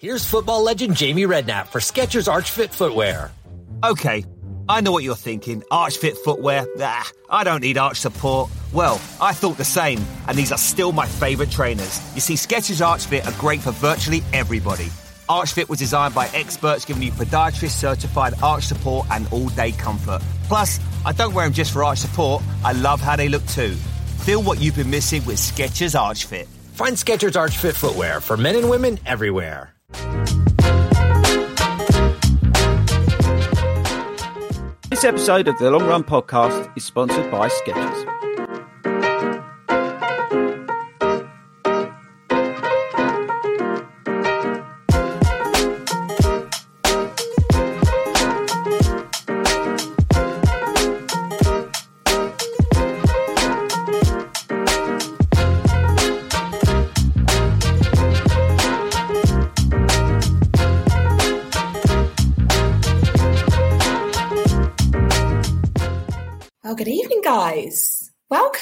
Here's football legend Jamie Redknapp for Skechers Arch Fit footwear. Okay, I know what you're thinking. Arch Fit footwear? Nah, I don't need arch support. Well, I thought the same, and these are still my favourite trainers. You see, Skechers Arch Fit are great for virtually everybody. Arch Fit was designed by experts giving you podiatrist certified arch support and all day comfort. Plus, I don't wear them just for arch support, I love how they look too. Feel what you've been missing with Skechers Arch Fit. Find Skechers Arch Fit footwear for men and women everywhere. This episode of the Long Run Podcast is sponsored by Skechers.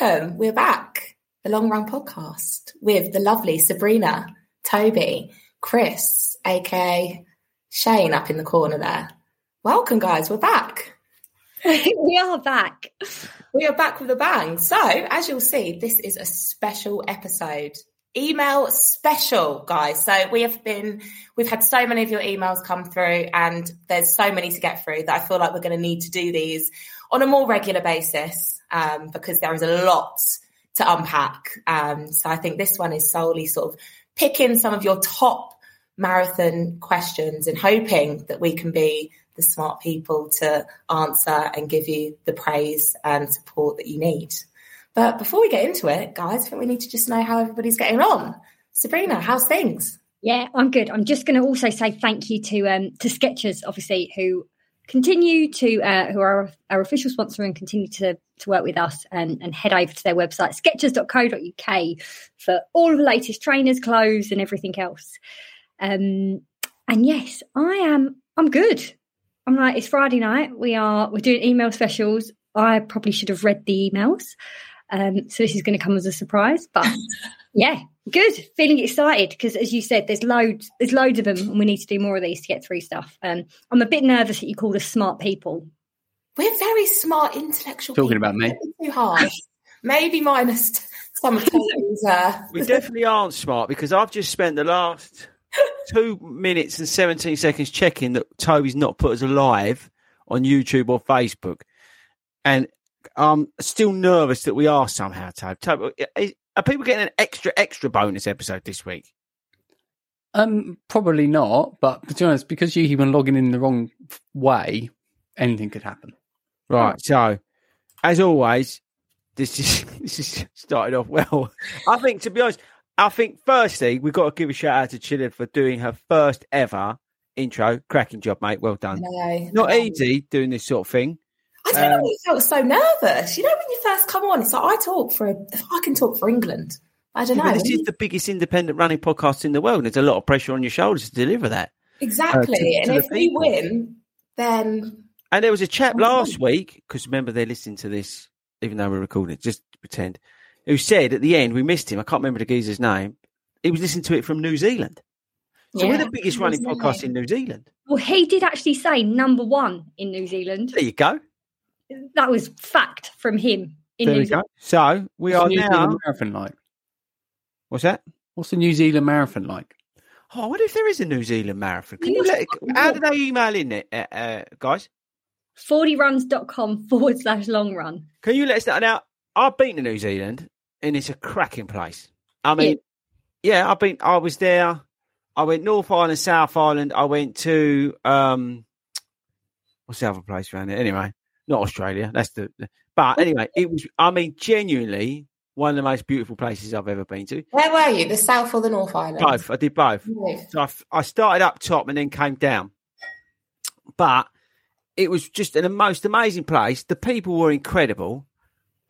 Welcome. We're back. The Long Run Podcast with the lovely Sabrina, Toby, Chris, aka Shane, up in the corner there. Welcome, guys. We're back. we are back. We are back with a bang. So, as you'll see, this is a special episode. Email special, guys. So we have been, we've had so many of your emails come through, and there's so many to get through that I feel like we're going to need to do these on a more regular basis um, because there is a lot to unpack. Um, so I think this one is solely sort of picking some of your top marathon questions and hoping that we can be the smart people to answer and give you the praise and support that you need. But before we get into it, guys, I think we need to just know how everybody's getting on. Sabrina, how's things? Yeah, I'm good. I'm just going to also say thank you to um, to Skechers, obviously, who continue to uh, who are our official sponsor and continue to to work with us and, and head over to their website skechers.co.uk for all of the latest trainers clothes and everything else. Um and yes i am i'm good. I'm like it's friday night. We are we're doing email specials. I probably should have read the emails. Um so this is going to come as a surprise but yeah good feeling excited because as you said there's loads there's loads of them and we need to do more of these to get through stuff um i'm a bit nervous that you call us smart people We're very smart, intellectual. Talking people. about me. Too hard. Maybe minus some of Toby's. Uh, We definitely aren't smart because I've just spent the last two minutes and 17 seconds checking that Toby's not put us alive on YouTube or Facebook. And I'm still nervous that we are somehow, Toby. Toby is- are people getting an extra, extra bonus episode this week? Um, probably not. But to be honest, because you even logging in the wrong way, anything could happen. Right. So, as always, this is this is started off well. I think, to be honest, I think firstly we've got to give a shout out to Chillian for doing her first ever intro. Cracking job, mate. Well done. no, Not no. easy doing this sort of thing. I don't know Um, why you felt so nervous. You know, when you first come on, it's like I talk for, I can talk for England. I don't Yeah, know. but this is the biggest independent running podcast in the world. There's a lot of pressure on your shoulders to deliver that. exactly. uh, to- and to if we win, then And there was a chap Oh, last week because remember they're listening to this even though we're recording it, just to pretend, who said at the end, we missed him. I can't remember the geezer's name. He was listening to it from New Zealand. So we're the biggest running podcast in New Zealand. Well, he did actually say number one in New Zealand. There you go. That was fact from him in There New we go. Zealand. So we What's are the New now. Zealand marathon like? What's that? What's the New Zealand marathon like? Oh, I wonder if there is a New Zealand marathon. Can You you must let, how out. do they email in it, uh, uh, guys? fordyruns.com forward slash long run. Can you let us know? Now, I've been to New Zealand and it's a cracking place. I mean, yeah, I've been, I was there. I went North Island, South Island. I went to, um, what's the other place around there? Anyway, not Australia. That's the, the- but anyway, it was, I mean, genuinely one of the most beautiful places I've ever been to. Where were you? The South or the North Island? Both. I did both. Both. So I, I started up top and then came down. But it was just an most amazing place. The people were incredible.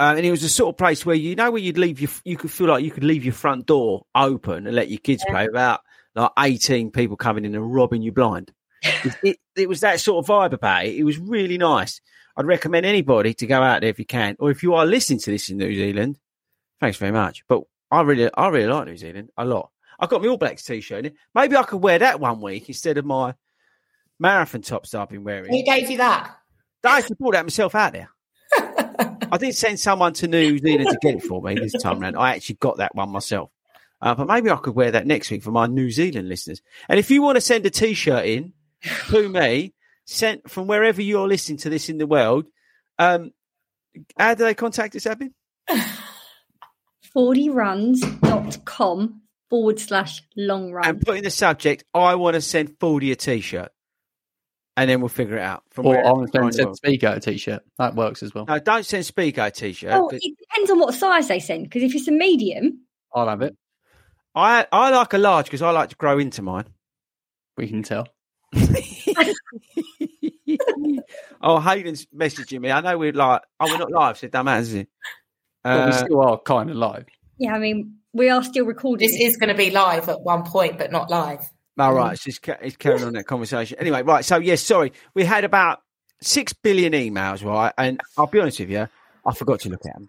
Uh, and it was a sort of place where you know where you'd leave your you could feel like you could leave your front door open and let your kids Yeah. play without like 18 people coming in and robbing you blind. It, it, was that sort of vibe about it. It was really nice. I'd recommend anybody to go out there if you can, or if you are listening to this in New Zealand. Thanks very much. But I really, I really like New Zealand a lot. I got my All Blacks t-shirt. in. Maybe I could wear that one week instead of my marathon tops that I've been wearing. Who gave you that? I actually brought that myself out there. I did send someone to New Zealand to get it for me this time round. I actually got that one myself. Uh, but maybe I could wear that next week for my New Zealand listeners. And if you want to send a t-shirt in to me, sent from wherever you're listening to this in the world, um, how do they contact us, Abby? fordyruns.com forward slash long run. And put in the subject, I want to send Fordy a t-shirt. And then we'll figure it out. From Or I'm you going to the send world. Speaker a t-shirt. That works as well. No, don't send Speaker a t-shirt. Oh, 'cause it depends on what size they send. Because if it's a medium, I'll have it. I, I like a large because I like to grow into mine. We can tell. Oh, Hayden's messaging me. I know we're like, oh, we're not live, so it doesn't matter, is it? But we Uh, still are kind of live. yeah, I mean, we are still recording. This is going to be live at one point, but not live. all right, it's just ca- it's carrying on that conversation. Anyway, right. So yes, sorry, we had about six billion emails, right? And I'll be honest with you, I forgot to look at them.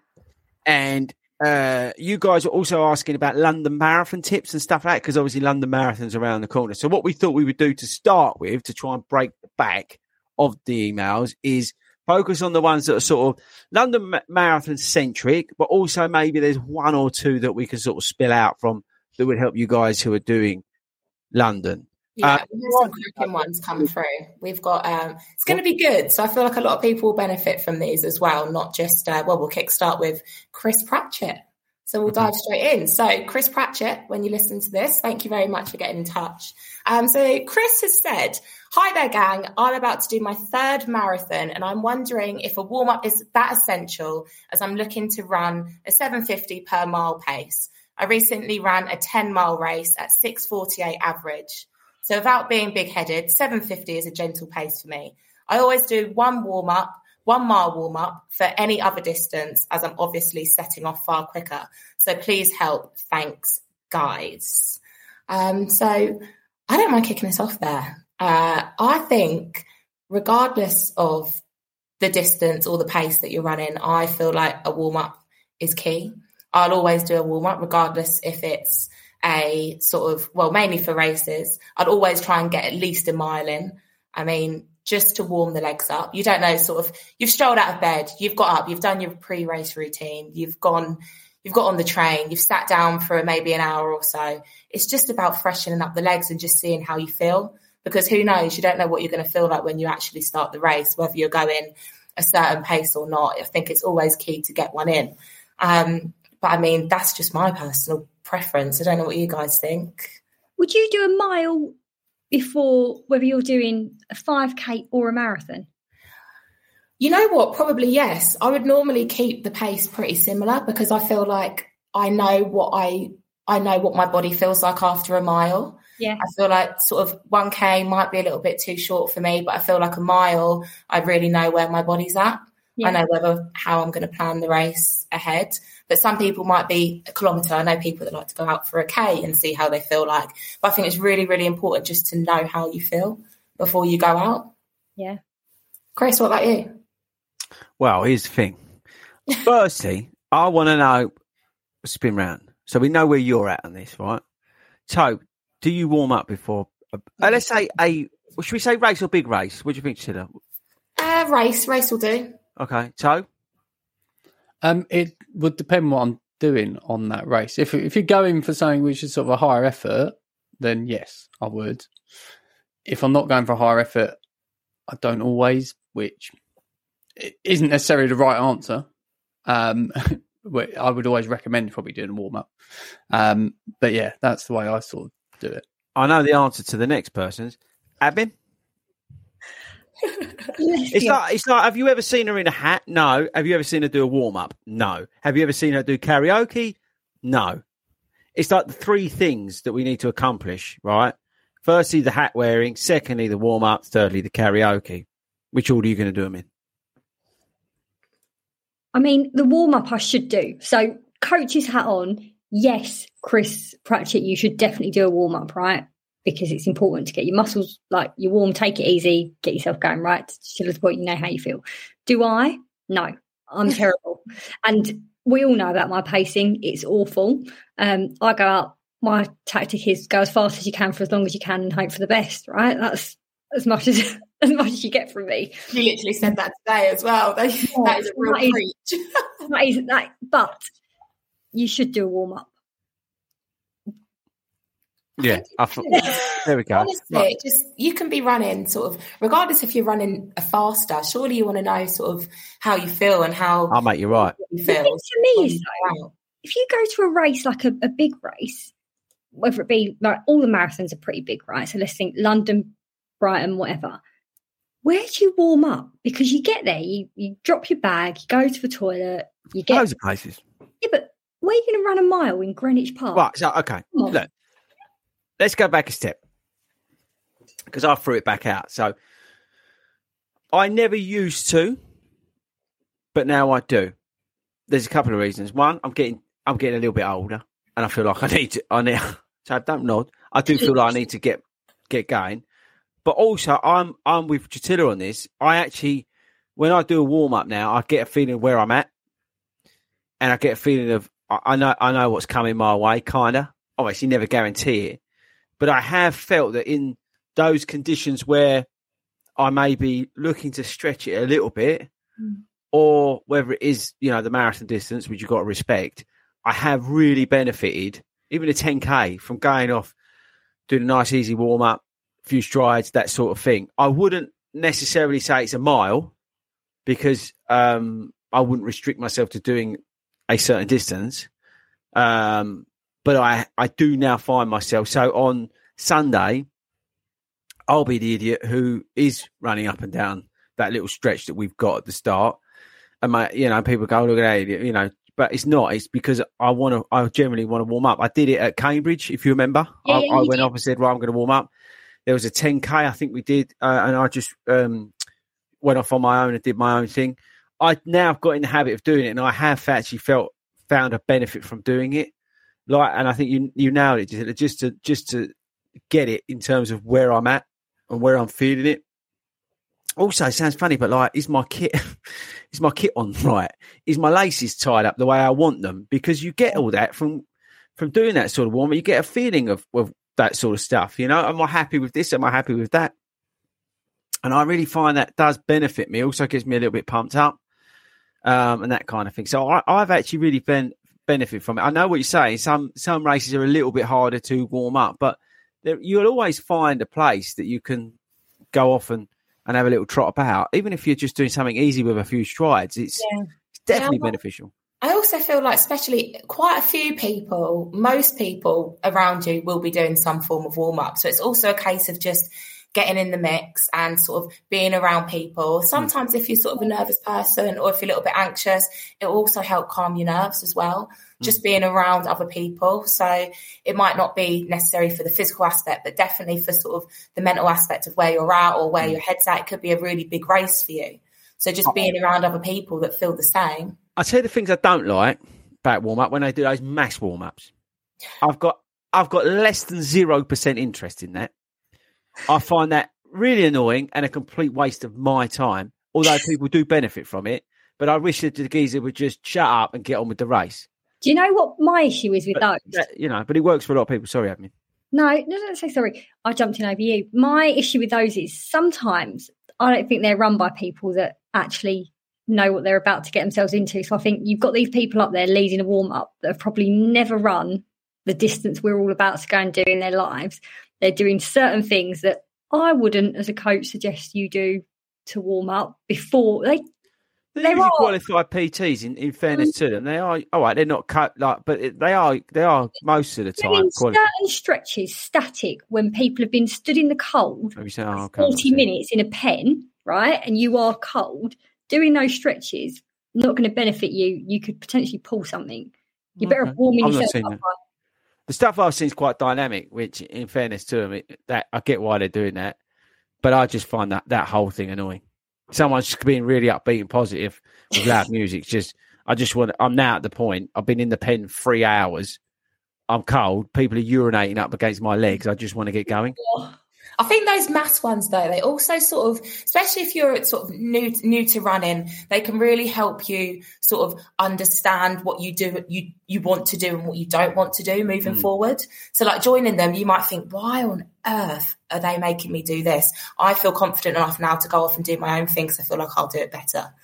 And uh, you guys were also asking about London Marathon tips and stuff like that, because obviously London Marathon's around the corner. So what we thought we would do to start with, to try and break the back of the emails, is focus on the ones that are sort of London Marathon centric, but also maybe there's one or two that we can sort of spill out from that would help you guys who are doing London. Yeah, Uh, some cracking ones come through. We've got um, it's going to be good. So I feel like a lot of people will benefit from these as well. Not just uh, well, we'll kickstart with Chris Pratchett. So we'll dive straight in. So Chris Pratchett, when you listen to this, thank you very much for getting in touch. Um, so Chris has said, "Hi there, gang. I'm about to do my third marathon, and I'm wondering if a warm up is that essential as I'm looking to run a 750 per mile pace. I recently ran a 10 mile race at 648 average." So without being big headed, 750 is a gentle pace for me. I always do one warm up, one mile warm up for any other distance, as I'm obviously setting off far quicker. So please help. Thanks, guys. Um, so I don't mind kicking us off there. Uh, I think, regardless of the distance or the pace that you're running, I feel like a warm up is key. I'll always do a warm up, regardless if it's a sort of well mainly for races i'd always try and get at least a mile in. I mean just to warm the legs up. You don't know sort of you've strolled out of bed you've got up you've done your pre-race routine you've gone you've got on the train you've sat down for maybe an hour or so. It's just about freshening up the legs and just seeing how you feel because who knows you don't know what you're going to feel like when you actually start the race whether you're going a certain pace or not. I think it's always key to get one in. Um, but i mean that's just my personal preference. I don't know what you guys think. Would you do a mile before whether you're doing a 5k or a marathon? You know what? Probably yes. I would normally keep the pace pretty similar because I feel like I know what I I know what my body feels like after a mile. Yeah. I feel like sort of 1k might be a little bit too short for me, but I feel like a mile I really know where my body's at. Yeah. I know whether how I'm going to plan the race ahead. But some people might be a kilometre. I know people that like to go out for a K and see how they feel like. But I think it's really, really important just to know how you feel before you go out. Yeah. Chris, what about you? Well, here's the thing. Firstly, I want to know spin round, so we know where you're at on this, right? So, do you warm up before? Uh, let's say a. Should we say race or big race? What do you think, Sheila? Uh, race, race will do. Okay, so Um, it would depend what I'm doing on that race. If if you're going for something which is sort of a higher effort, then yes, I would. If I'm not going for a higher effort, I don't always, which isn't necessarily the right answer. Um, I would always recommend probably doing a warm up. Um, but yeah, that's the way I sort of do it. I know the answer to the next person's. Abin, it's like it's like. Have you ever seen her in a hat? No. Have you ever seen her do a warm up? No. Have you ever seen her do karaoke? No. It's like the three things that we need to accomplish, right? Firstly, the hat wearing. Secondly, the warm up. Thirdly, the karaoke. Which order are you going to do them in? I mean, the warm up I should do. So, coach's hat on. Yes, Chris Pratchett, you should definitely do a warm up, right? Because it's important to get your muscles like you're warm, take it easy, get yourself going, right? To the point you know how you feel. Do I? No, I'm terrible. And we all know about my pacing. It's awful. Um, I go out, my tactic is go as fast as you can for as long as you can and hope for the best, right? That's as much as as much as you get from me. You literally said that today as well. That, that is a real that is- preach. that is that but you should do a warm up. Yeah, there we go. Honestly, Right. it just you can be running sort of regardless if you're running a faster. Surely you want to know sort of how you feel and how oh, I'll make you right. you feel. to me when is you though, go out. if you go to a race like a, a big race, whether it be like all the marathons are pretty big, right? So let's think London, Brighton, whatever. Where do you warm up? Because you get there, you, you drop your bag, you go to the toilet, you get Loads of places. yeah, but where are you going to run a mile in Greenwich Park? Right. So okay. Look, let's go back a step because I threw it back out. So I never used to, but now I do. There's a couple of reasons. One, I'm getting I'm getting a little bit older, and I feel like I need to. I need. So I don't nod. I do feel like I need to get get going. But also, I'm I'm with Chatilla on this. I actually, when I do a warm up now, I get a feeling where I'm at, and I get a feeling of I, I know I know what's coming my way. Kinda, obviously, never guarantee it, but I have felt that in those conditions where I may be looking to stretch it a little bit, or whether it is you know the marathon distance, which you've got to respect, I have really benefited even a 10k from going off, doing a nice easy warm up, a few strides, that sort of thing. I wouldn't necessarily say it's a mile because um, I wouldn't restrict myself to doing a certain distance. Um, but I, I do now find myself so on Sunday, I'll be the idiot who is running up and down that little stretch that we've got at the start. And my, you know, people go, "Oh, look at that idiot, you know, but it's not. It's because I want to. I generally want to warm up. I did it at Cambridge, if you remember. Yeah, I, yeah, I you went did. off and said, "Right, I'm going to warm up." There was a 10k, I think we did, uh, and I just um, went off on my own and did my own thing. I now got in the habit of doing it, and I have actually felt found a benefit from doing it. Like, and I think you you nailed it. Just, to just to get it in terms of where I'm at and where I'm feeling it. Also, it sounds funny, but like, is my kit is my kit on right? Is my laces tied up the way I want them? Because you get all that from from doing that sort of warm. You get a feeling of, of that sort of stuff. You know, am I happy with this? Am I happy with that? And I really find that does benefit me. Also, gets me a little bit pumped up, um, and that kind of thing. So I, I've actually really been benefit from it. I know what you're saying. Some some races are a little bit harder to warm up, but there, you'll always find a place that you can go off and, and have a little trot about. Even if you're just doing something easy with a few strides, it's, Yeah. it's definitely Yeah, beneficial. I also feel like, especially quite a few people, most people around you will be doing some form of warm up. So it's also a case of just getting in the mix and sort of being around people. Hmm. Sometimes, if you're sort of a nervous person or if you're a little bit anxious, it also help calm your nerves as well. Hmm. Just being around other people. So it might not be necessary for the physical aspect, but definitely for sort of the mental aspect of where you're at or where hmm. your head's at. It could be a really big race for you. So just oh. being around other people that feel the same. I tell you the things I don't like about warm up when they do those mass warm ups. I've got I've got less than zero percent interest in that. I find that really annoying and a complete waste of my time. Although people do benefit from it, But I wish that the geezer would just shut up and get on with the race. Do you know what my issue is with But, those? that- you know, but it works for a lot of people. Sorry, admin. No, no, don't say sorry. I jumped in over you. My issue with those is sometimes I don't think they're run by people that actually know what they're about to get themselves into. So I think you've got these people up there leading a warm up that have probably never run the distance we're all about to go and do in their lives. They're doing certain things that I wouldn't, as a coach, suggest you do to warm up before they. They're There usually are- qualified PTs. In, in fairness to them, they are all right. They're not cut like, but it- they are. They are most of the time. Certain stretches static when people have been stood in the cold oh, Maybe say, oh, okay, 40 minutes in a pen, right? And you are cold, doing those stretches, not going to benefit you. You could potentially pull something. You're oh, better Okay. off warming I've yourself up. by- The stuff I've seen is quite dynamic, which, in fairness to them, it, that I get why they're doing that, but I just find that that whole thing annoying. Someone's just being really upbeat and positive with loud music. It's Just, I just want. I'm now at the point. I've been in the pen three hours. I'm cold. People are urinating up against my legs. I just want to get going. I think those mass ones though, they also sort of, especially if you're sort of new new to running, they can really help you sort of understand what you do you you want to do and what you don't want to do moving Mm. forward. So like joining them, you might think, why on earth are they making me do this? I feel confident enough now to go off and do my own thing because I feel like I'll do it better.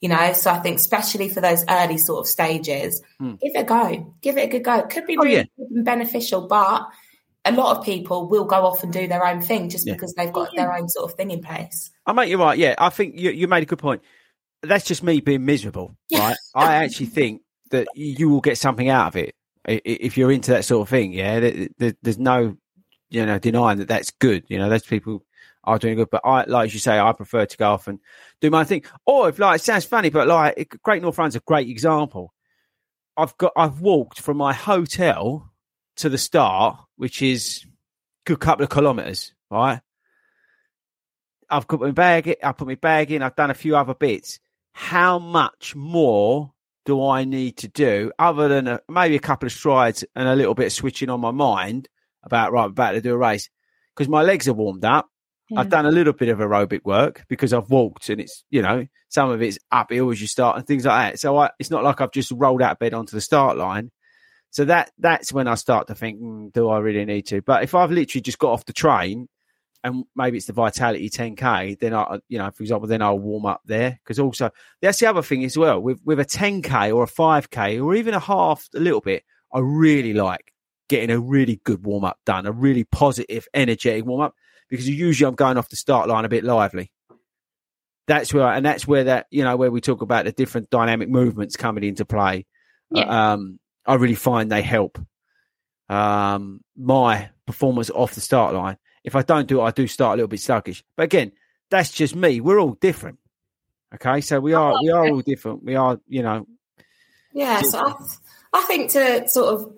You know, so I think especially for those early sort of stages, Mm. give it a go. Give it a good go. It could be Oh, really yeah. beneficial, but a lot of people will go off and do their own thing just Yeah. because they've got their own sort of thing in place. I make you right. Yeah, I think you, you made a good point. That's just me being miserable, right? I actually think that you will get something out of it I- i- if you're into that sort of thing. Yeah, There- there- there's no, you know, denying that that's good. You know, those people are doing good. But I, like you say, I prefer to go off and do my thing. Or if like it sounds funny, but like Great North Run's a great example. I've got I've walked from my hotel to the start, which is a good couple of kilometres, right? I've got my bag. I put my bag in. I've done a few other bits. How much more do I need to do other than a, maybe a couple of strides and a little bit of switching on my mind about right, I'm about to do a race because my legs are warmed up. Yeah. I've done a little bit of aerobic work because I've walked and it's you know some of it's uphill as you start and things like that. So I, it's not like I've just rolled out of bed onto the start line. So that that's when I start to think, mm, do I really need to? But if I've literally just got off the train and maybe it's the Vitality 10k, then I, you know, for example, then I'll warm up there because also that's the other thing as well with with a 10k or a 5k or even a half, a little bit. I really like getting a really good warm up done, a really positive, energetic warm up because usually I'm going off the start line a bit lively. That's where, and that's where that you know where we talk about the different dynamic movements coming into play. Yeah. Um, I really find they help um, my performance off the start line. If I don't do it, I do start a little bit sluggish. But again, that's just me. We're all different. Okay, so we are we are all different. We are, you know, Yeah, so I, I think to sort of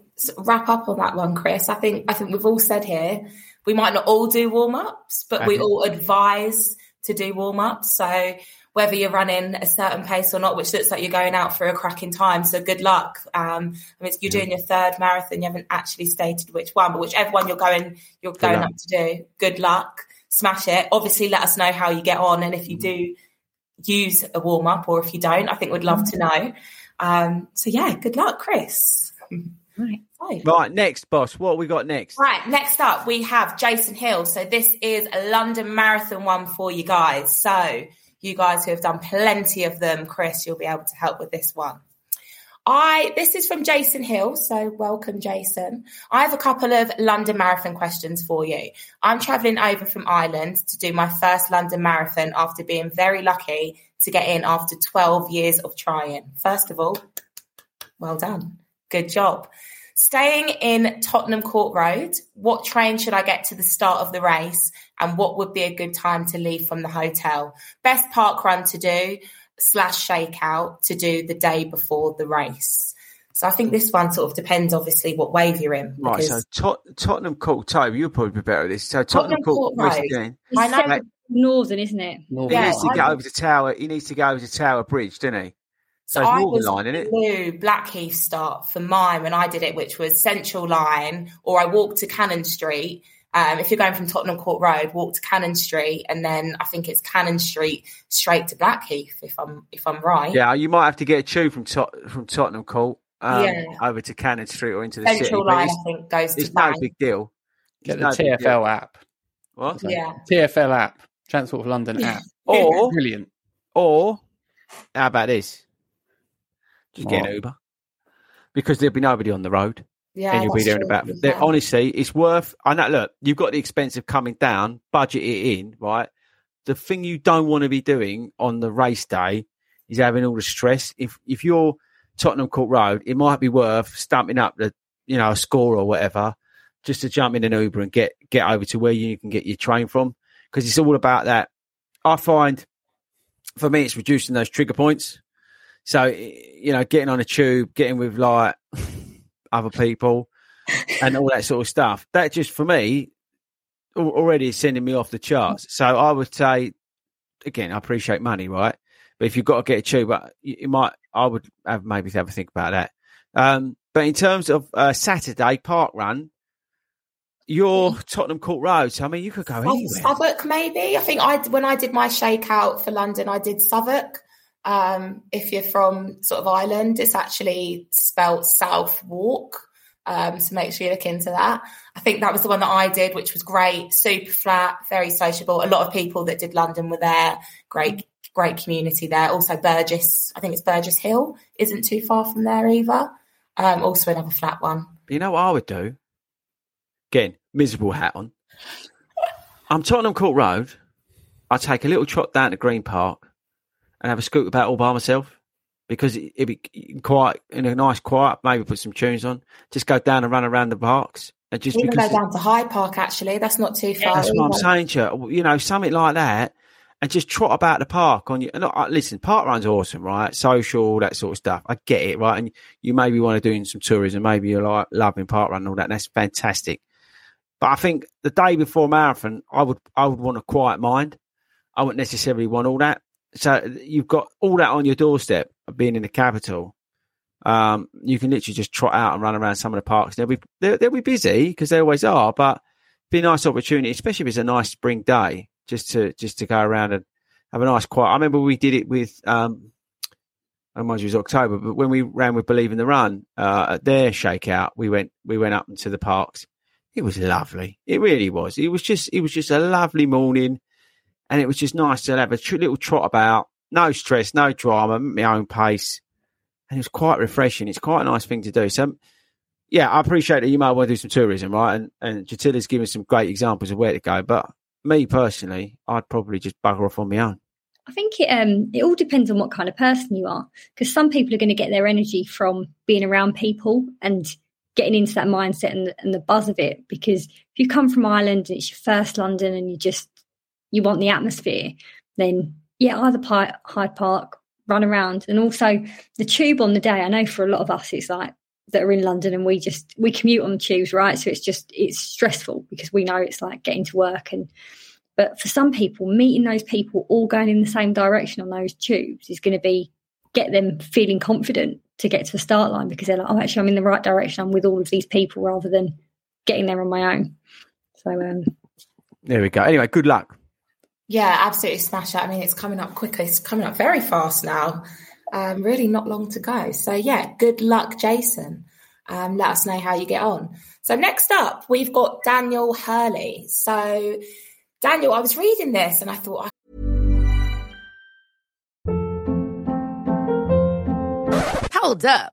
wrap up on that one, Chris, I think I think we've all said here we might not all do warm ups, but we all advise to do warm ups. So whether you're running a certain pace or not, which looks like you're going out for a cracking time, so good luck. Um, I mean, you're doing your third marathon. You haven't actually stated which one, but whichever one you're going, you're going luck. up to do. Good luck. Smash it. Obviously, let us know how you get on, and if you do use a warm up, or if you don't, I think we'd love to know. Um, so yeah, good luck, Chris. Right. So- right. Next, boss. What we got next? Right, next up we have Jason Hill. So this is a London Marathon one for you guys. So you guys who have done plenty of them, Chris, you'll be able to help with this one. I this is from Jason Hill, so welcome Jason. I have a couple of London Marathon questions for you. I'm travelling over from Ireland to do my first London Marathon after being very lucky to get in after 12 years of trying. First of all, well done. Good job. Staying in Tottenham Court Road, what train should I get to the start of the race and what would be a good time to leave from the hotel? Best park run to do slash shakeout to do the day before the race. So I think this one sort of depends, obviously, what wave you're in. Right. So Tot- Tottenham Court, Toby, you'll probably be better at this. So Tottenham, Tottenham Court, Court Road. End. I know- It's Northern, isn't it? Northern. He Yeah, needs to I- get over to Tower. He needs to go over to Tower Bridge, doesn't he? So I was line, isn't it? blue Blackheath start for mine when I did it, which was Central Line, or I walked to Cannon Street Um, if you're going from Tottenham Court Road, walk to Cannon Street, and then I think it's Cannon Street straight to Blackheath. If I'm if I'm right. Yeah, you might have to get a tube from Tot- from Tottenham Court um, Yeah. over to Cannon Street or into the Central city. Line, it's, I think, goes to no Bank. big deal. Get It's the no big deal. TFL app. What? Yeah. TFL app. Transport for London app. Or Brilliant. or how about this? Just get an Uber because there'll be nobody on the road. Yeah. and you'll be there in true. about. Yeah. They're, honestly, it's worth. I know. Look, you've got the expense of coming down, budget it in, right? The thing you don't want to be doing on the race day is having all the stress. If if you're Tottenham Court Road, it might be worth stamping up the you know a score or whatever, just to jump in an Uber and get get over to where you can get your train from, because it's all about that. I find, for me, it's reducing those trigger points. So you know, getting on a tube, getting with like other people and all that sort of stuff. That just for me already is sending me off the charts. So I would say, again, I appreciate money, right? But if you've got to get a tube, uh, you, might, I would have maybe have a think about that. Um, but in terms of uh, Saturday park run, your Tottenham Court Road. So I mean, you could go anywhere. Southwark, maybe. I think I when I did my shakeout for London, I did Southwark. Um, if you're from sort of Ireland, it's actually spelt South Walk. Um, so make sure you look into that. I think that was the one that I did, which was great, super flat, very sociable. A lot of people that did London were there. Great, great community there. Also Burgess, I think it's Burgess Hill, isn't too far from there either. Um, also another flat one. You know what I would do? Again, miserable hat on. I'm Tottenham Court Road. I take a little trot down to Green Park and have a scoot about all by myself because it- it'd be quiet in a nice quiet. Maybe put some tunes on. Just go down and run around the parks and just Even because go down to Hyde Park, actually. That's not too far. that's what I'm saying to you. You know, something like that, and just trot about the park on you. And uh, listen, park run's awesome, right? Social, that sort of stuff. I get it, right? And you maybe want to do some tourism, maybe you're like loving park run and all that. And that's fantastic. But I think the day before marathon, I would I would want a quiet mind. I wouldn't necessarily want all that. So you've got all that on your doorstep being in the capital. Um, you can literally just trot out and run around some of the parks. They'll be they'll, they'll be busy because they always are, but be a nice opportunity, especially if it's a nice spring day, just to just to go around and have a nice quiet. I remember we did it with um, I don't mind it was October, but when we ran with Believe in the Run uh, at their shakeout, we went we went up into the parks. It was lovely. It really was. It was just it was just a lovely morning, and it was just nice to have a tr- little trot about. No stress, no drama, my own pace, and it was quite refreshing. It's quite a nice thing to do. So yeah, I appreciate that you might want to do some tourism, right? And and Jatila's given some great examples of where to go. But me personally, I'd probably just bugger off on my own. I think it um it all depends on what kind of person you are because some people are going to get their energy from being around people and getting into that mindset and and the buzz of it because if you come from Ireland and it's your first London and you just you want the atmosphere then yeah either Hyde Park run around and also the tube on the day I know for a lot of us it's like that are in London and we just we commute on tubes right so it's just it's stressful because we know it's like getting to work and but for some people, meeting those people all going in the same direction on those tubes is going to be get them feeling confident to get to the start line because they're like, oh, actually, I'm in the right direction. I'm with all of these people rather than getting there on my own. So, um, There we go. Anyway, good luck. Yeah, absolutely smash it. I mean, it's coming up quickly. It's coming up very fast now. Um, really not long to go. So yeah, good luck, Jason. Um, let us know how you get on. So next up, we've got Daniel Hurley. So Daniel, I was reading this and I thought, I- Hold up.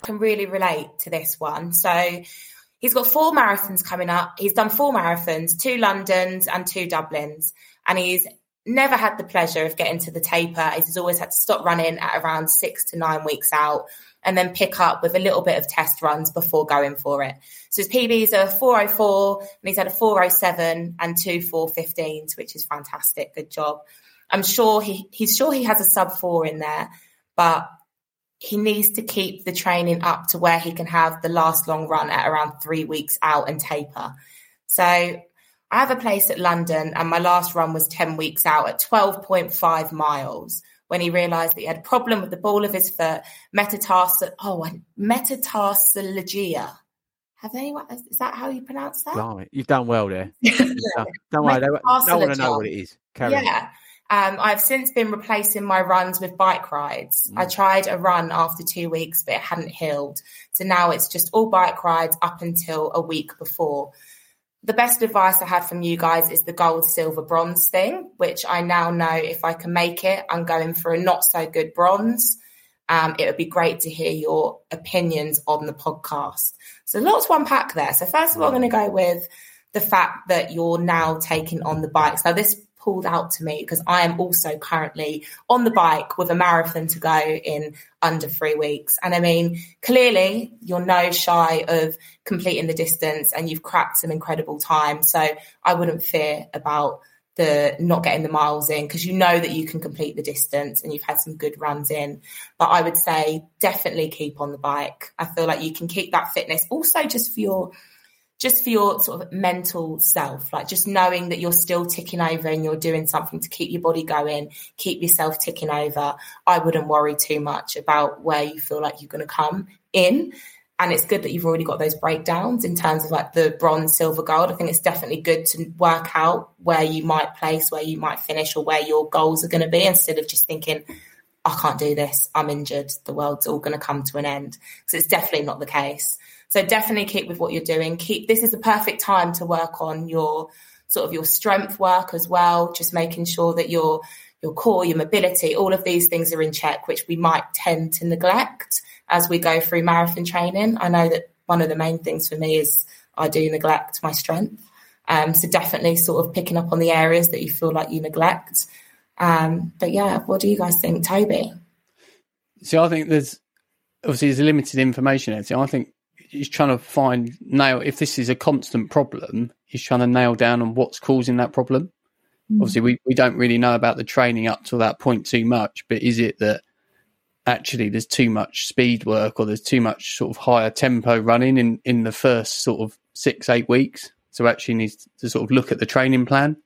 Can really relate to this one. So he's got four marathons coming up. He's done four marathons, two Londons and two Dublins. And he's never had the pleasure of getting to the taper. He's always had to stop running at around six to nine weeks out and then pick up with a little bit of test runs before going for it. So his PBs are 404 and he's had a 407 and two 415s, which is fantastic. Good job. I'm sure he, he's sure he has a sub four in there, but he needs to keep the training up to where he can have the last long run at around three weeks out and taper. So I have a place at London and my last run was 10 weeks out at 12.5 miles when he realized that he had a problem with the ball of his foot, metatarsal, oh, metatarsalgia. Have anyone, is that how you pronounce that? Blimey, you've done well there. Don't worry, they don't want to know what it is. Carry on. Um, I've since been replacing my runs with bike rides. I tried a run after two weeks, but it hadn't healed. So now it's just all bike rides up until a week before. The best advice I had from you guys is the gold, silver, bronze thing, which I now know if I can make it, I'm going for a not so good bronze. Um, it would be great to hear your opinions on the podcast. So lots to unpack there. So first of all, I'm going to go with the fact that you're now taking on the bikes. Now this pulled out to me because I am also currently on the bike with a marathon to go in under three weeks. And I mean, clearly you're no shy of completing the distance and you've cracked some incredible time. So I wouldn't fear about the not getting the miles in because you know that you can complete the distance and you've had some good runs in. But I would say definitely keep on the bike. I feel like you can keep that fitness also just for your just for your sort of mental self, like just knowing that you're still ticking over and you're doing something to keep your body going, keep yourself ticking over. I wouldn't worry too much about where you feel like you're going to come in. And it's good that you've already got those breakdowns in terms of like the bronze, silver, gold. I think it's definitely good to work out where you might place, where you might finish, or where your goals are going to be instead of just thinking, I can't do this. I'm injured. The world's all going to come to an end. Because it's definitely not the case. So definitely keep with what you're doing. Keep this is the perfect time to work on your sort of your strength work as well. Just making sure that your your core, your mobility, all of these things are in check, which we might tend to neglect as we go through marathon training. I know that one of the main things for me is I do neglect my strength. Um, so definitely sort of picking up on the areas that you feel like you neglect. Um, but yeah, what do you guys think, Toby? See, I think there's obviously there's limited information there. So I think he's trying to find nail if this is a constant problem. He's trying to nail down on what's causing that problem. Mm. Obviously, we, we don't really know about the training up to that point too much, but is it that actually there's too much speed work or there's too much sort of higher tempo running in, in the first sort of six, eight weeks? So actually needs to sort of look at the training plan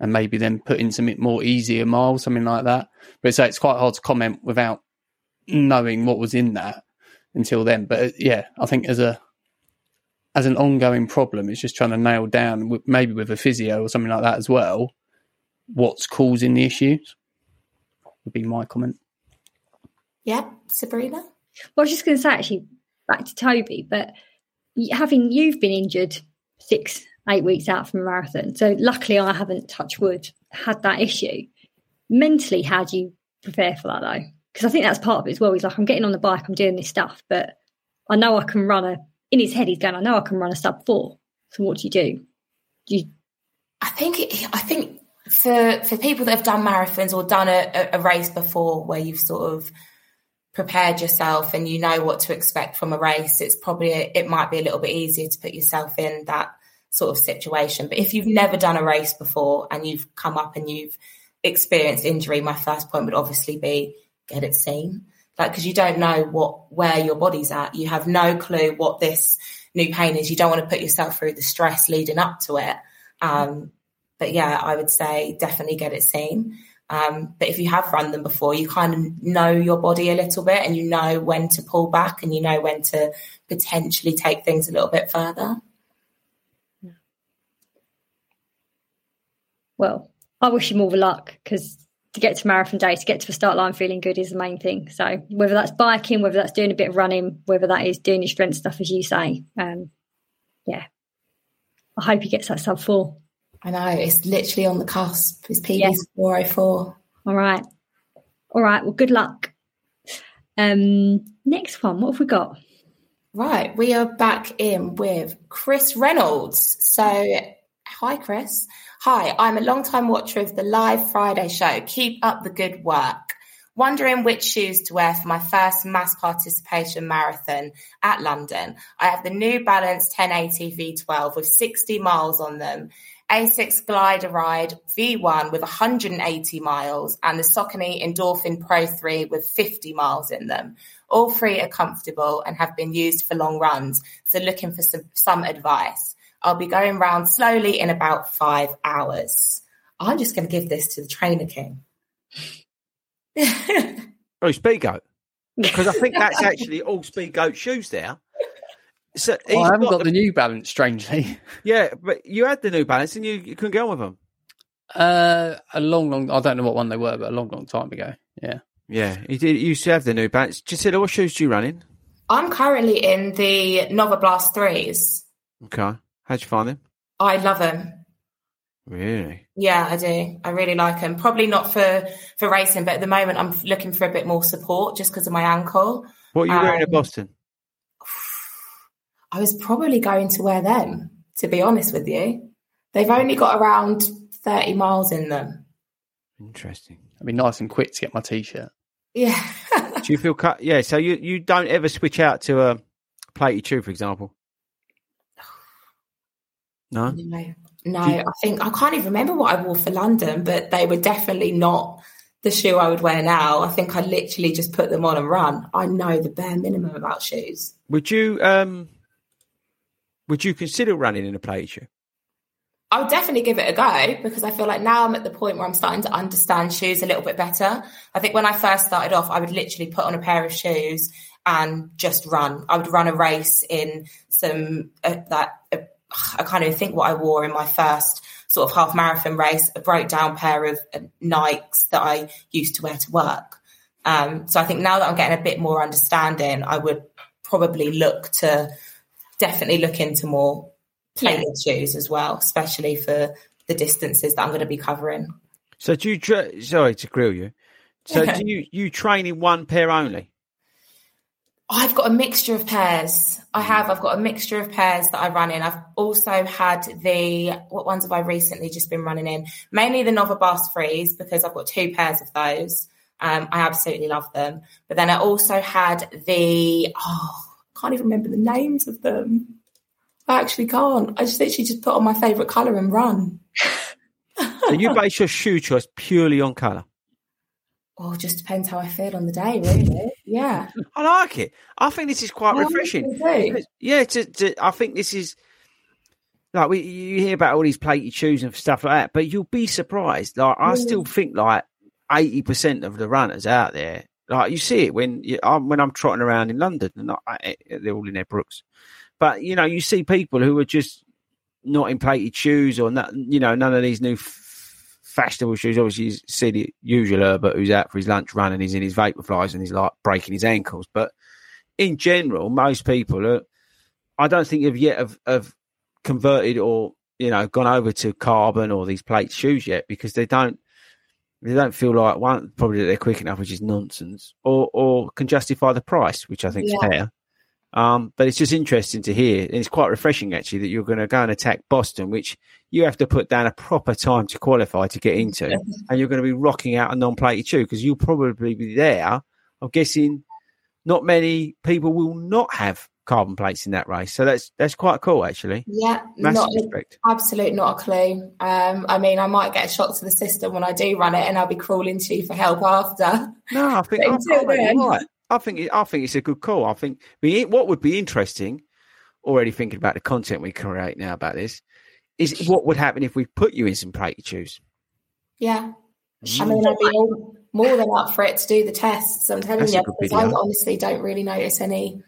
and maybe then put in some more easier miles, something like that. But so it's quite hard to comment without knowing what was in that until then. But uh, yeah, I think as a as an ongoing problem, it's just trying to nail down, maybe with a physio or something like that as well, what's causing the issues. Would be my comment. Yeah, Sabrina. Well, I was just going to say actually back to Toby, but having you've been injured six, eight weeks out from a marathon, so luckily I haven't touched wood had that issue. Mentally, how do you prepare for that though? Because I think that's part of it as well. He's like, I'm getting on the bike, I'm doing this stuff, but I know I can run a. In his head, he's going, I know I can run a sub four. So what do you do? Do you? I think I think for for people that have done marathons or done a, a race before, where you've sort of prepared yourself and you know what to expect from a race, it's probably it might be a little bit easier to put yourself in that sort of situation. But if you've never done a race before and you've come up and you've experienced injury, my first point would obviously be get it seen. Like, because you don't know what where your body's at. You have no clue what this new pain is. You don't want to put yourself through the stress leading up to it. Um, but yeah, I would say definitely get it seen. Um, but if you have run them before, you kind of know your body a little bit and you know when to pull back and you know when to potentially take things a little bit further. Well, I wish all the luck because to get to marathon day, to get to the start line feeling good is the main thing. So whether that's biking, whether that's doing a bit of running, whether that is doing your strength stuff, as you say, um, yeah, I hope he gets that sub four. I know it's literally on the cusp. His PB Yeah. four oh four. All right, all right. Well, good luck. Um, next one, what have we got? Right, we are back in with Chris Reynolds. So, hi, Chris. Hi, I'm a long-time watcher of the live Friday show. Keep up the good work. Wondering which shoes to wear for my first mass participation marathon at London. I have the New Balance 1080 V12 with 60 miles on them, Asics GlideRide V1 with 180 miles, and the Saucony Endorphin Pro 3 with 50 miles in them. All three are comfortable and have been used for long runs, so looking for some, some advice. I'll be going round slowly in about five hours. I'm just going to give this to the trainer king. Oh, speed goat. Because I think that's actually all speed goat shoes there. So he's I haven't got got the New Balance, strangely. yeah, but you had the New Balance and you, you couldn't get on with them. Uh, a long, long. I don't know what one they were, but a long, long time ago. Yeah. Yeah, you did. You used to have the New Balance. Gisela, what shoes do you run in? I'm currently in the Novablast 3s. Okay, how'd you find them? I love them. Really? Yeah, I do. I really like them. Probably not for for racing, but at the moment I'm looking for a bit more support just because of my ankle. What are you wearing at Um, Boston? I was probably going to wear them, to be honest with you. They've only got around 30 miles in them. Interesting. I'd be nice and quick to get my t-shirt. Yeah. Do you feel cut? Yeah. So you you don't ever switch out to a plated shoe, for example? No. No, no. I think I can't even remember what I wore for London, but they were definitely not the shoe I would wear now. I think I literally just put them on and run. I know the bare minimum about shoes. Would you um? Would you consider running in a plated shoe? I would definitely give it a go because I feel like now I'm at the point where I'm starting to understand shoes a little bit better. I think when I first started off, I would literally put on a pair of shoes and just run. I would run a race in some uh, that uh, I kind of think what I wore in my first sort of half marathon race. A broke down pair of uh, Nikes that I used to wear to work. Um, so I think now that I'm getting a bit more understanding, I would probably look to definitely look into more plated shoes as well, especially for the distances that I'm going to be covering. So do you? Tra- sorry to grill you. So do you you train in one pair only? I've got a mixture of pairs. I have. I've got a mixture of pairs that I run in. I've also had the what ones have I recently just been running in? Mainly the Novablast Freeze because I've got two pairs of those. Um, I absolutely love them. But then I also had the oh, I can't even remember the names of them. I actually can't. I just literally just put on my favourite colour and run. So you base your shoe choice purely on colour. Oh, it just depends how I feel on the day, really. Yeah. I like it. I think this is quite I refreshing. really do. Because- Yeah, to, to, I think this is like we you hear about all these plated shoes and stuff like that, but you'll be surprised. Like I still mm. think like eighty percent of the runners out there, like you see it when you, I'm, when I'm trotting around in London, and I, eh, eh, they're all in their Brooks, but you know you see people who are just not in plated shoes or not, you know none of these new f- fashionable shoes. Obviously, you see the usual Herbert who's out for his lunch run and he's in his vaporflies and he's like breaking his ankles, but in general, most people are. I don't think have yet have, have converted or you know gone over to carbon or these plate shoes yet because they don't they don't feel like one probably that they're quick enough, which is nonsense, or or can justify the price, which I think is fair. Um, but it's just interesting to hear, and it's quite refreshing actually that you're going to go and attack Boston, which you have to put down a proper time to qualify to get into, and you're going to be rocking out a non-plated shoe because you'll probably be there. I'm guessing not many people will not have carbon plates in that race, so that's that's quite cool actually. Yeah, Massive not respect. absolute not a clue. Um, I mean, I might get a shock to the system when I do run it, and I'll be crawling to you for help after. No, I think But I, until I think then- you're right. I think it, I think it's a good call. I think I mean, what would be interesting, already thinking about the content we create now about this, is what would happen if we put you in some plated shoes. Yeah, I mean, I'd be all, more than up for it to do the tests. I'm telling That's you, because I honestly don't really notice any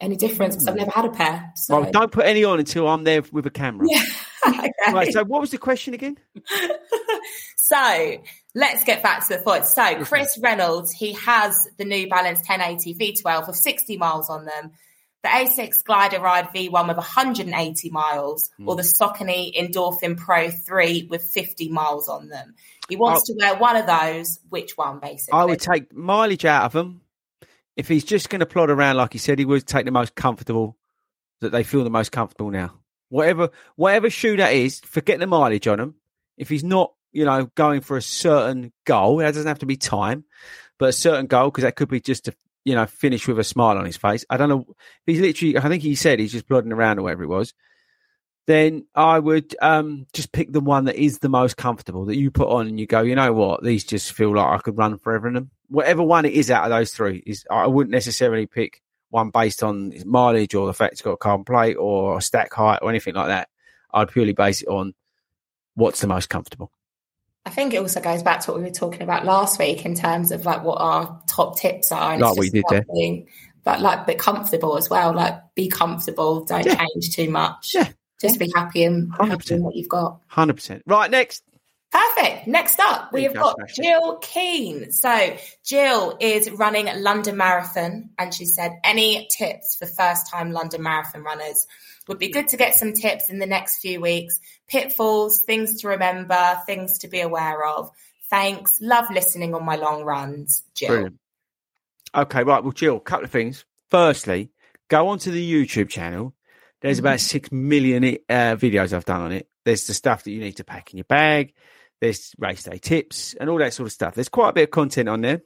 any difference because I've hmm. never had a pair. So Well, don't put any on until I'm there with a camera. Yeah. Okay. Right. So, what was the question again? so let's get back to the point. So Chris Reynolds, he has the New Balance 1080 V12 with 60 miles on them, the Asics GlideRide V1 with 180 miles, Hmm. or the Saucony Endorphin Pro 3 with 50 miles on them. He wants I'll- to wear one of those. Which one, basically? I would take mileage out of them. If he's just going to plod around like he said he would, take the most comfortable that they feel the most comfortable now. Whatever, whatever shoe that is, forget the mileage on them. If he's not, you know, going for a certain goal, that doesn't have to be time, but a certain goal because that could be just to, you know, finish with a smile on his face. I don't know. He's literally, I think he said he's just plodding around or whatever it was. Then I would um, just pick the one that is the most comfortable that you put on, and you go, you know what, these just feel like I could run forever in them. Whatever one it is out of those three is, I wouldn't necessarily pick one based on mileage or the fact it's got a carbon plate or a stack height or anything like that. I'd purely base it on what's the most comfortable. I think it also goes back to what we were talking about last week in terms of like what our top tips are. And Like we just did being- But like, be comfortable as well. Like, be comfortable. Don't Yeah. change too much. Yeah. Just be happy and happy 100%. in what you've got. Hundred percent. Right, next. Perfect. Next up, we've go, got. Jill Keane. So, Jill is running London Marathon, and she said, Any tips for first time London Marathon runners? Would be good to get some tips in the next few weeks. Pitfalls, things to remember, things to be aware of. Thanks. Love listening on my long runs, Jill. Brilliant. Okay, right. Well, Jill, a couple of things. Firstly, go onto the YouTube channel. There's about six million uh, videos I've done on it. There's the stuff that you need to pack in your bag. There's race day tips and all that sort of stuff. There's quite a bit of content on there.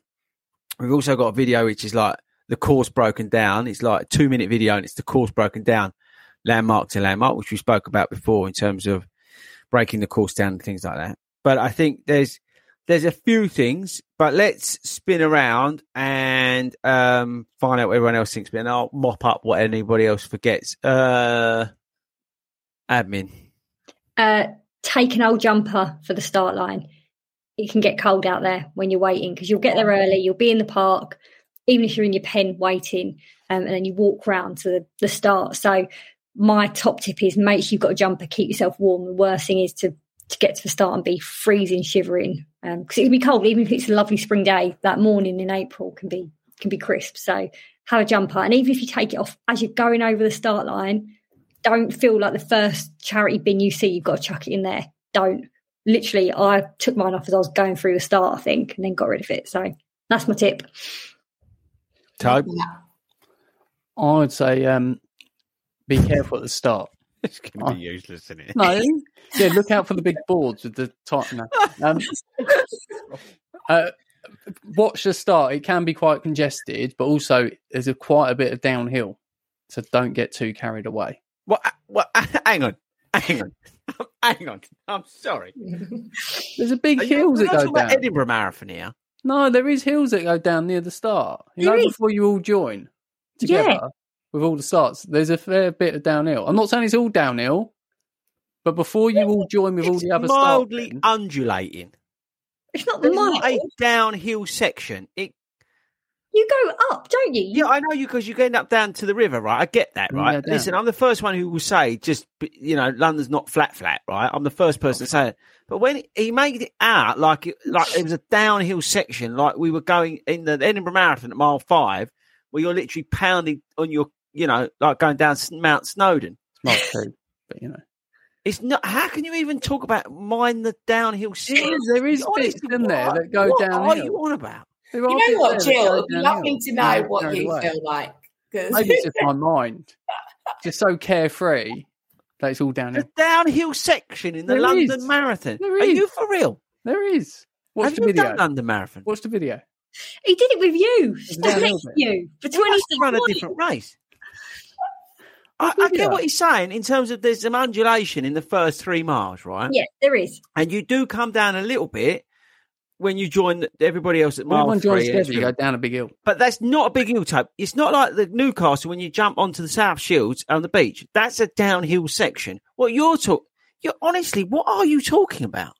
We've also got a video which is like the course broken down. It's like a two minute video and it's the course broken down, landmark to landmark, which we spoke about before in terms of breaking the course down and things like that. But I think there's there's a few things, but let's spin around and um, find out what everyone else thinks. And I'll mop up what anybody else forgets. Uh, admin. Uh, take an old jumper for the start line. It can get cold out there when you're waiting because you'll get there early. You'll be in the park, even if you're in your pen waiting, um, and then you walk round to the, the start. So my top tip is make sure you've got a jumper, keep yourself warm. The worst thing is to to get to the start and be freezing, shivering because it can be cold. Even if it's a lovely spring day, that morning in April can be can be crisp. So have a jumper, and even if you take it off as you're going over the start line, don't feel like the first charity bin you see, you've got to chuck it in there. Don't. Literally, I took mine off as I was going through the start, I think, and then got rid of it. So that's my tip. Tobe. I would say um, be careful at the start. It's going to be useless, isn't it? No, yeah, look out for the big boards with the top. No. Um, uh, watch the start. It can be quite congested, but also there's a quite a bit of downhill, so don't get too carried away. Well, uh, well, hang on, hang on, hang on. I'm sorry. There's a big Are hills we're that go down. Edinburgh Marathon here. No, there is hills that go down near the start. You There know, is. before you all join together Yeah. With all the starts, there's a fair bit of downhill. I'm not saying it's all downhill, but before you all join with all the other mildly starts, undulating. It's not the There's mile. not a downhill section. It, You go up, don't you? yeah, I know you because you're going up down to the river, right? I get that, right? down. Listen, I'm the first one who will say, just you know, London's not flat, flat, right? I'm the first person to say it. But when he made it out like it, like it was a downhill section, like we were going in the Edinburgh Marathon at mile five, where you're literally pounding on your, you know, like going down Mount Snowdon. it's not true. But you know, It's not. How can you even talk about mind the downhill? there is, there is bits Honestly, in there what- that go what are you on about? There You know what, Jill? go It'd be lovely to know Don't what you carried away. feel like. 'cause- Maybe it's just my mind, just so carefree that it's all downhill. The downhill section in the There London is. Marathon. There Are you for real? There is. Watch Have the video. done London Marathon? Watch the video. He did it with you. It's Stood downhill next to you for He must have run a different race. I, I get video. what he's saying in terms of there's some undulation in the first three miles, right? Yeah, there is. And you do come down a little bit when you join everybody else at mile three. joins together, you go down a big hill. But that's not a big hill type. It's not like the Newcastle when you jump onto the South Shields on the beach. That's a downhill section. What you're talking, you're honestly, what are you talking about?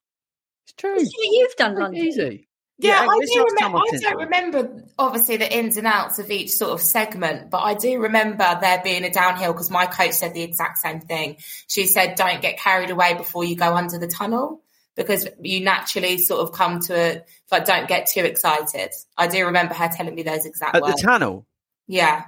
It's true. It's what you've done, Very London. easy. Yeah, hang on, I do remember. I don't remember obviously the ins and outs of each sort of segment, but I do remember there being a downhill because my coach said the exact same thing. She said, "Don't get carried away before you go under the tunnel." Because you naturally sort of come to it, but don't get too excited. I do remember her telling me those exact At the tunnel. yeah,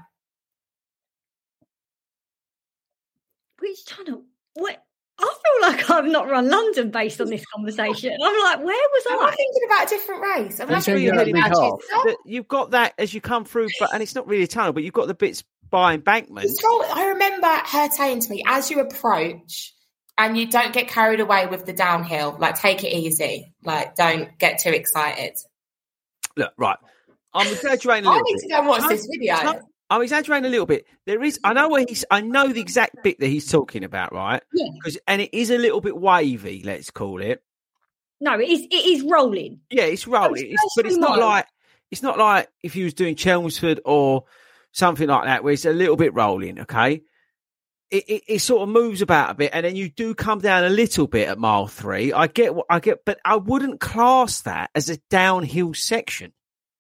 Which tunnel? What? I feel like I've not run London based on this conversation. I'm like, where was am I I? thinking about a different race? I'm That's actually where you're thinking at about big half. You've got that as you come through, but and it's not really a tunnel, but you've got the bits by embankment. It's I remember her saying to me, as you approach, and you don't get carried away with the downhill, like take it easy, like don't get too excited. Look, right. I'm exaggerating a I little need bit. to go and watch No, this video. no, I'm exaggerating a little bit. There is, I know where he's, I know the exact bit that he's talking about, right? Yeah. Because, and it is a little bit wavy, let's call it. No, it is. It is rolling. Yeah, it's rolling, it's it's, but it's not low. like it's not like if he was doing Chelmsford or something like that, where it's a little bit rolling. Okay, it, it, it sort of moves about a bit, and then you do come down a little bit at mile three. I get what I get, but I wouldn't class that as a downhill section.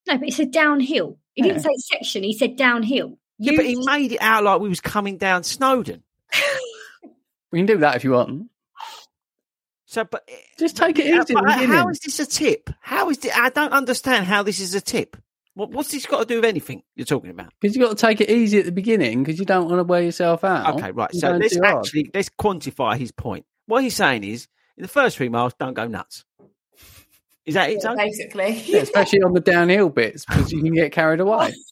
No, but it's a downhill. He didn't say section. He said downhill. Yeah, but he made it out like we was coming down Snowdon. We can do that if you want. So, but Just take it easy. at but the how beginning. this a tip? How is it? I don't understand how this is a tip. What, what's this got to do with anything you're talking about? Because you've got to take it easy at the beginning because you don't want to wear yourself out. Okay, right. and So let's too hard. actually let's quantify his point. What he's saying is, in the first three miles, don't go nuts. Is that it? Tony? basically. Yeah, especially on the downhill bits because you can get carried away.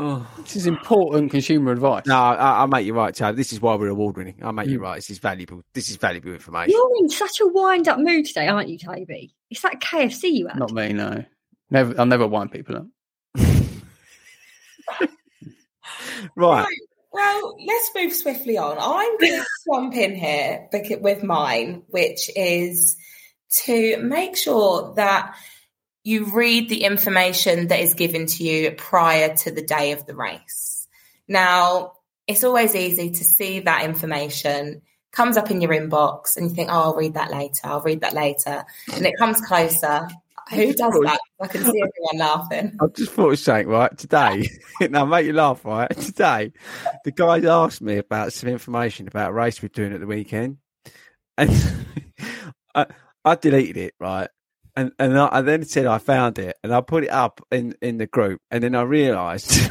Oh. This is important consumer advice. No, I, I'll make you right, Chad. This is why we're award winning. I'll make you Mm. right. This is valuable. This is valuable information. You're in such a wind up mood today, aren't you, Toby? It's that KFC you had. Not me, no. Never. I'll never wind people up. Right. Well, let's move swiftly on. I'm going to jump in here with mine, which is to make sure that you read the information that is given to you prior to the day of the race. Now, it's always easy to see that information comes up in your inbox and you think, oh, I'll read that later. I'll read that later. And it comes closer. Who does that? I can see everyone laughing. I just thought of something, right? Today, now make you laugh, right? Today, the guy asked me about some information about a race we're doing at the weekend. And I, I deleted it, right? And and I, I then said I found it and I put it up in, in the group. And then I realised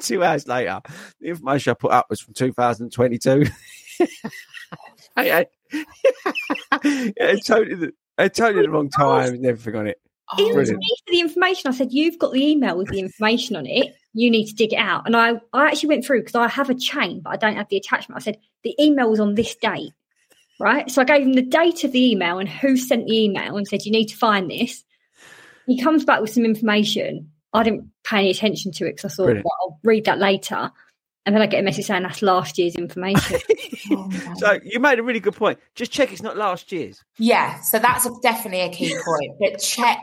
two hours later, the information I put up was from 2022. I, I, yeah, totally, I told you the wrong time and everything on it. Even to Brilliant. me for the information, I said, You've got the email with the information on it. You need to dig it out. And I, I actually went through because I have a chain, but I don't have the attachment. I said, The email was on this date. Right. So I gave him the date of the email and who sent the email and said, You need to find this. He comes back with some information. I didn't pay any attention to it because I thought, well, I'll read that later. And then I get a message saying that's last year's information. Oh, so you made a really good point. Just check it's not last year's. Yeah, so that's a, definitely a key point. But check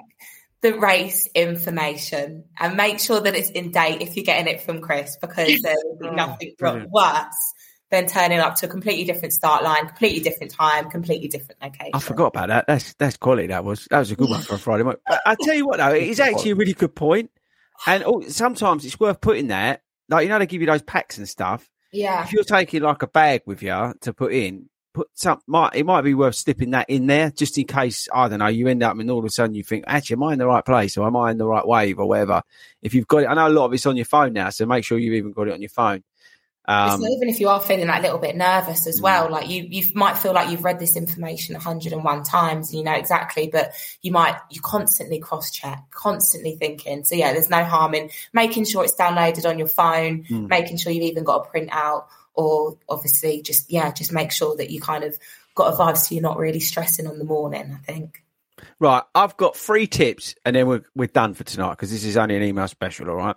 the race information and make sure that it's in date if you're getting it from Chris, because there will be Oh, nothing brilliant. worse than turning up to a completely different start line, completely different time, completely different location. I forgot about that. That's that's quality. That was that was a good one for a Friday morning. But I tell you what, though, it is actually a really good point. And oh, sometimes it's worth putting that. Like you know, they give you those packs and stuff. Yeah, If you're taking like a bag with you to put in, put some. Might it might be worth slipping that in there just in case. I don't know. You end up and all of a sudden you think, actually, am I in the right place or am I in the right wave or whatever? If you've got it, I know a lot of it's on your phone now, so make sure you've even got it on your phone. Um, so even if you are feeling that little bit nervous as well, like you you might feel like you've read this information 101 times and you know exactly, but you might you constantly cross check, constantly thinking. So yeah, there's no harm in making sure it's downloaded on your phone, Mm. making sure you've even got a printout, or obviously just yeah, just make sure that you kind of got a vibe so you're not really stressing on the morning. I think. Right, I've got three tips, and then we're we're done for tonight because this is only an email special. All right,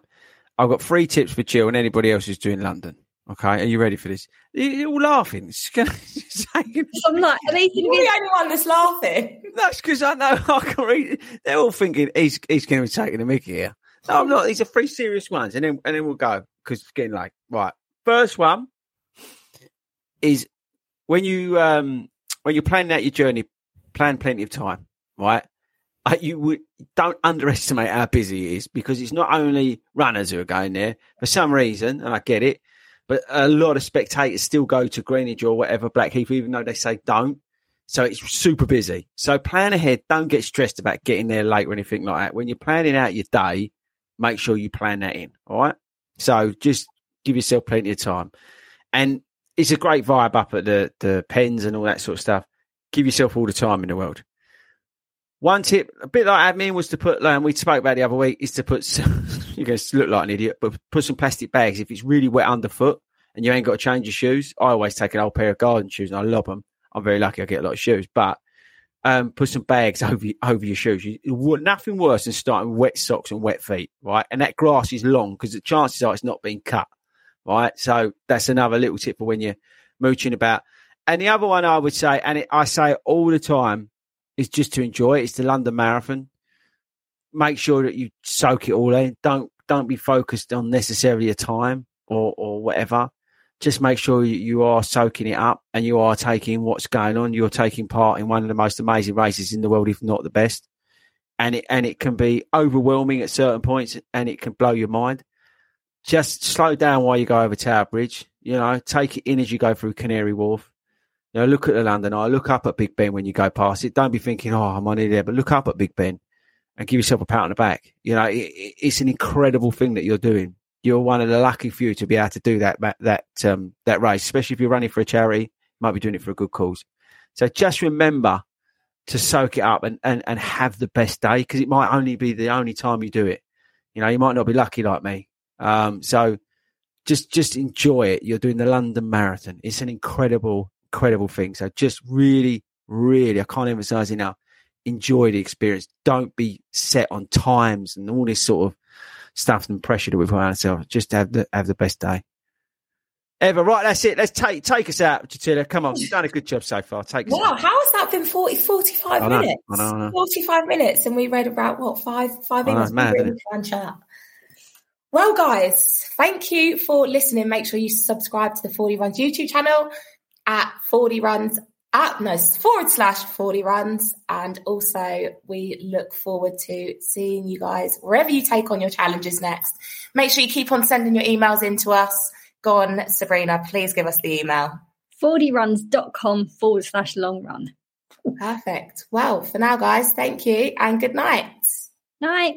I've got three tips for Jill and anybody else who's doing London. Okay, are you ready for this? You- You're all laughing. It's gonna- saying- I'm like, are these You're going to the only one that's laughing. That's because I know I can read. They're all thinking he's he's going to be taking a mickey here. No, I'm not. These are three serious ones, and then and then we'll go because it's getting like Right, first one is when you um when you're planning out your journey plan plenty of time, right? Uh, you would, don't underestimate how busy it is because it's not only runners who are going there for some reason, and I get it, but a lot of spectators still go to Greenwich or whatever Blackheath, even though they say don't. So it's super busy. So plan ahead. Don't get stressed about getting there late or anything like that. When you're planning out your day, make sure you plan that in. All right. So just give yourself plenty of time. And it's a great vibe up at the, the pens and all that sort of stuff. Give yourself all the time in the world. One tip, a bit like admin, was to put, like we spoke about the other week, is to put, some, you're going to look like an idiot, but put some plastic bags. If it's really wet underfoot and you ain't got to change your shoes, I always take an old pair of garden shoes and I love them. I'm very lucky I get a lot of shoes, but um, put some bags over over your shoes. You, nothing worse than starting wet socks and wet feet, right? And that grass is long because the chances are it's not being cut, right? So that's another little tip for when you're mooching about. And the other one I would say, and it, I say all the time, is just to enjoy it. It's the London Marathon. Make sure that you soak it all in. Don't don't be focused on necessarily a time or or whatever just make sure you are soaking it up and you are taking what's going on. You're taking part in one of the most amazing races in the world, if not the best. And it and it can be overwhelming at certain points, and it can blow your mind. Just slow down while you go over Tower Bridge. You know, take it in as you go through Canary Wharf. You know, look at the London Eye. Look up at Big Ben when you go past it. Don't be thinking, "Oh, I'm on there," but look up at Big Ben and give yourself a pat on the back. You know, it, it's an incredible thing that you're doing you're one of the lucky few to be able to do that that um, that race, especially if you're running for a charity. Might be doing it for a good cause. So just remember to soak it up and, and, and have the best day because it might only be the only time you do it. You know, you might not be lucky like me. Um, so just just enjoy it. You're doing the London Marathon. It's an incredible, incredible thing. So just really, really, I can't emphasize enough. Enjoy the experience. Don't be set on times and all this sort of stuff and pressure that we put on ourselves just have the have the best day. Ever right? That's it. Let's take take us out, Jatila. Come on, you've done a good job so far. Take us. Wow, out. how has that been 40, 45 I know, minutes? I know, I know. Forty five minutes, and we read about what five five minutes. mad, really chat. Well, guys, thank you for listening. Make sure you subscribe to the Fordy Runs YouTube channel at Fordy Runs at no forward slash fordyruns. And also we look forward to seeing you guys wherever you take on your challenges next. Make sure you keep on sending your emails in to us. Go on sabrina please give us the email. fordyruns.com forward slash long run. Perfect. Well for now guys thank you and good night. Night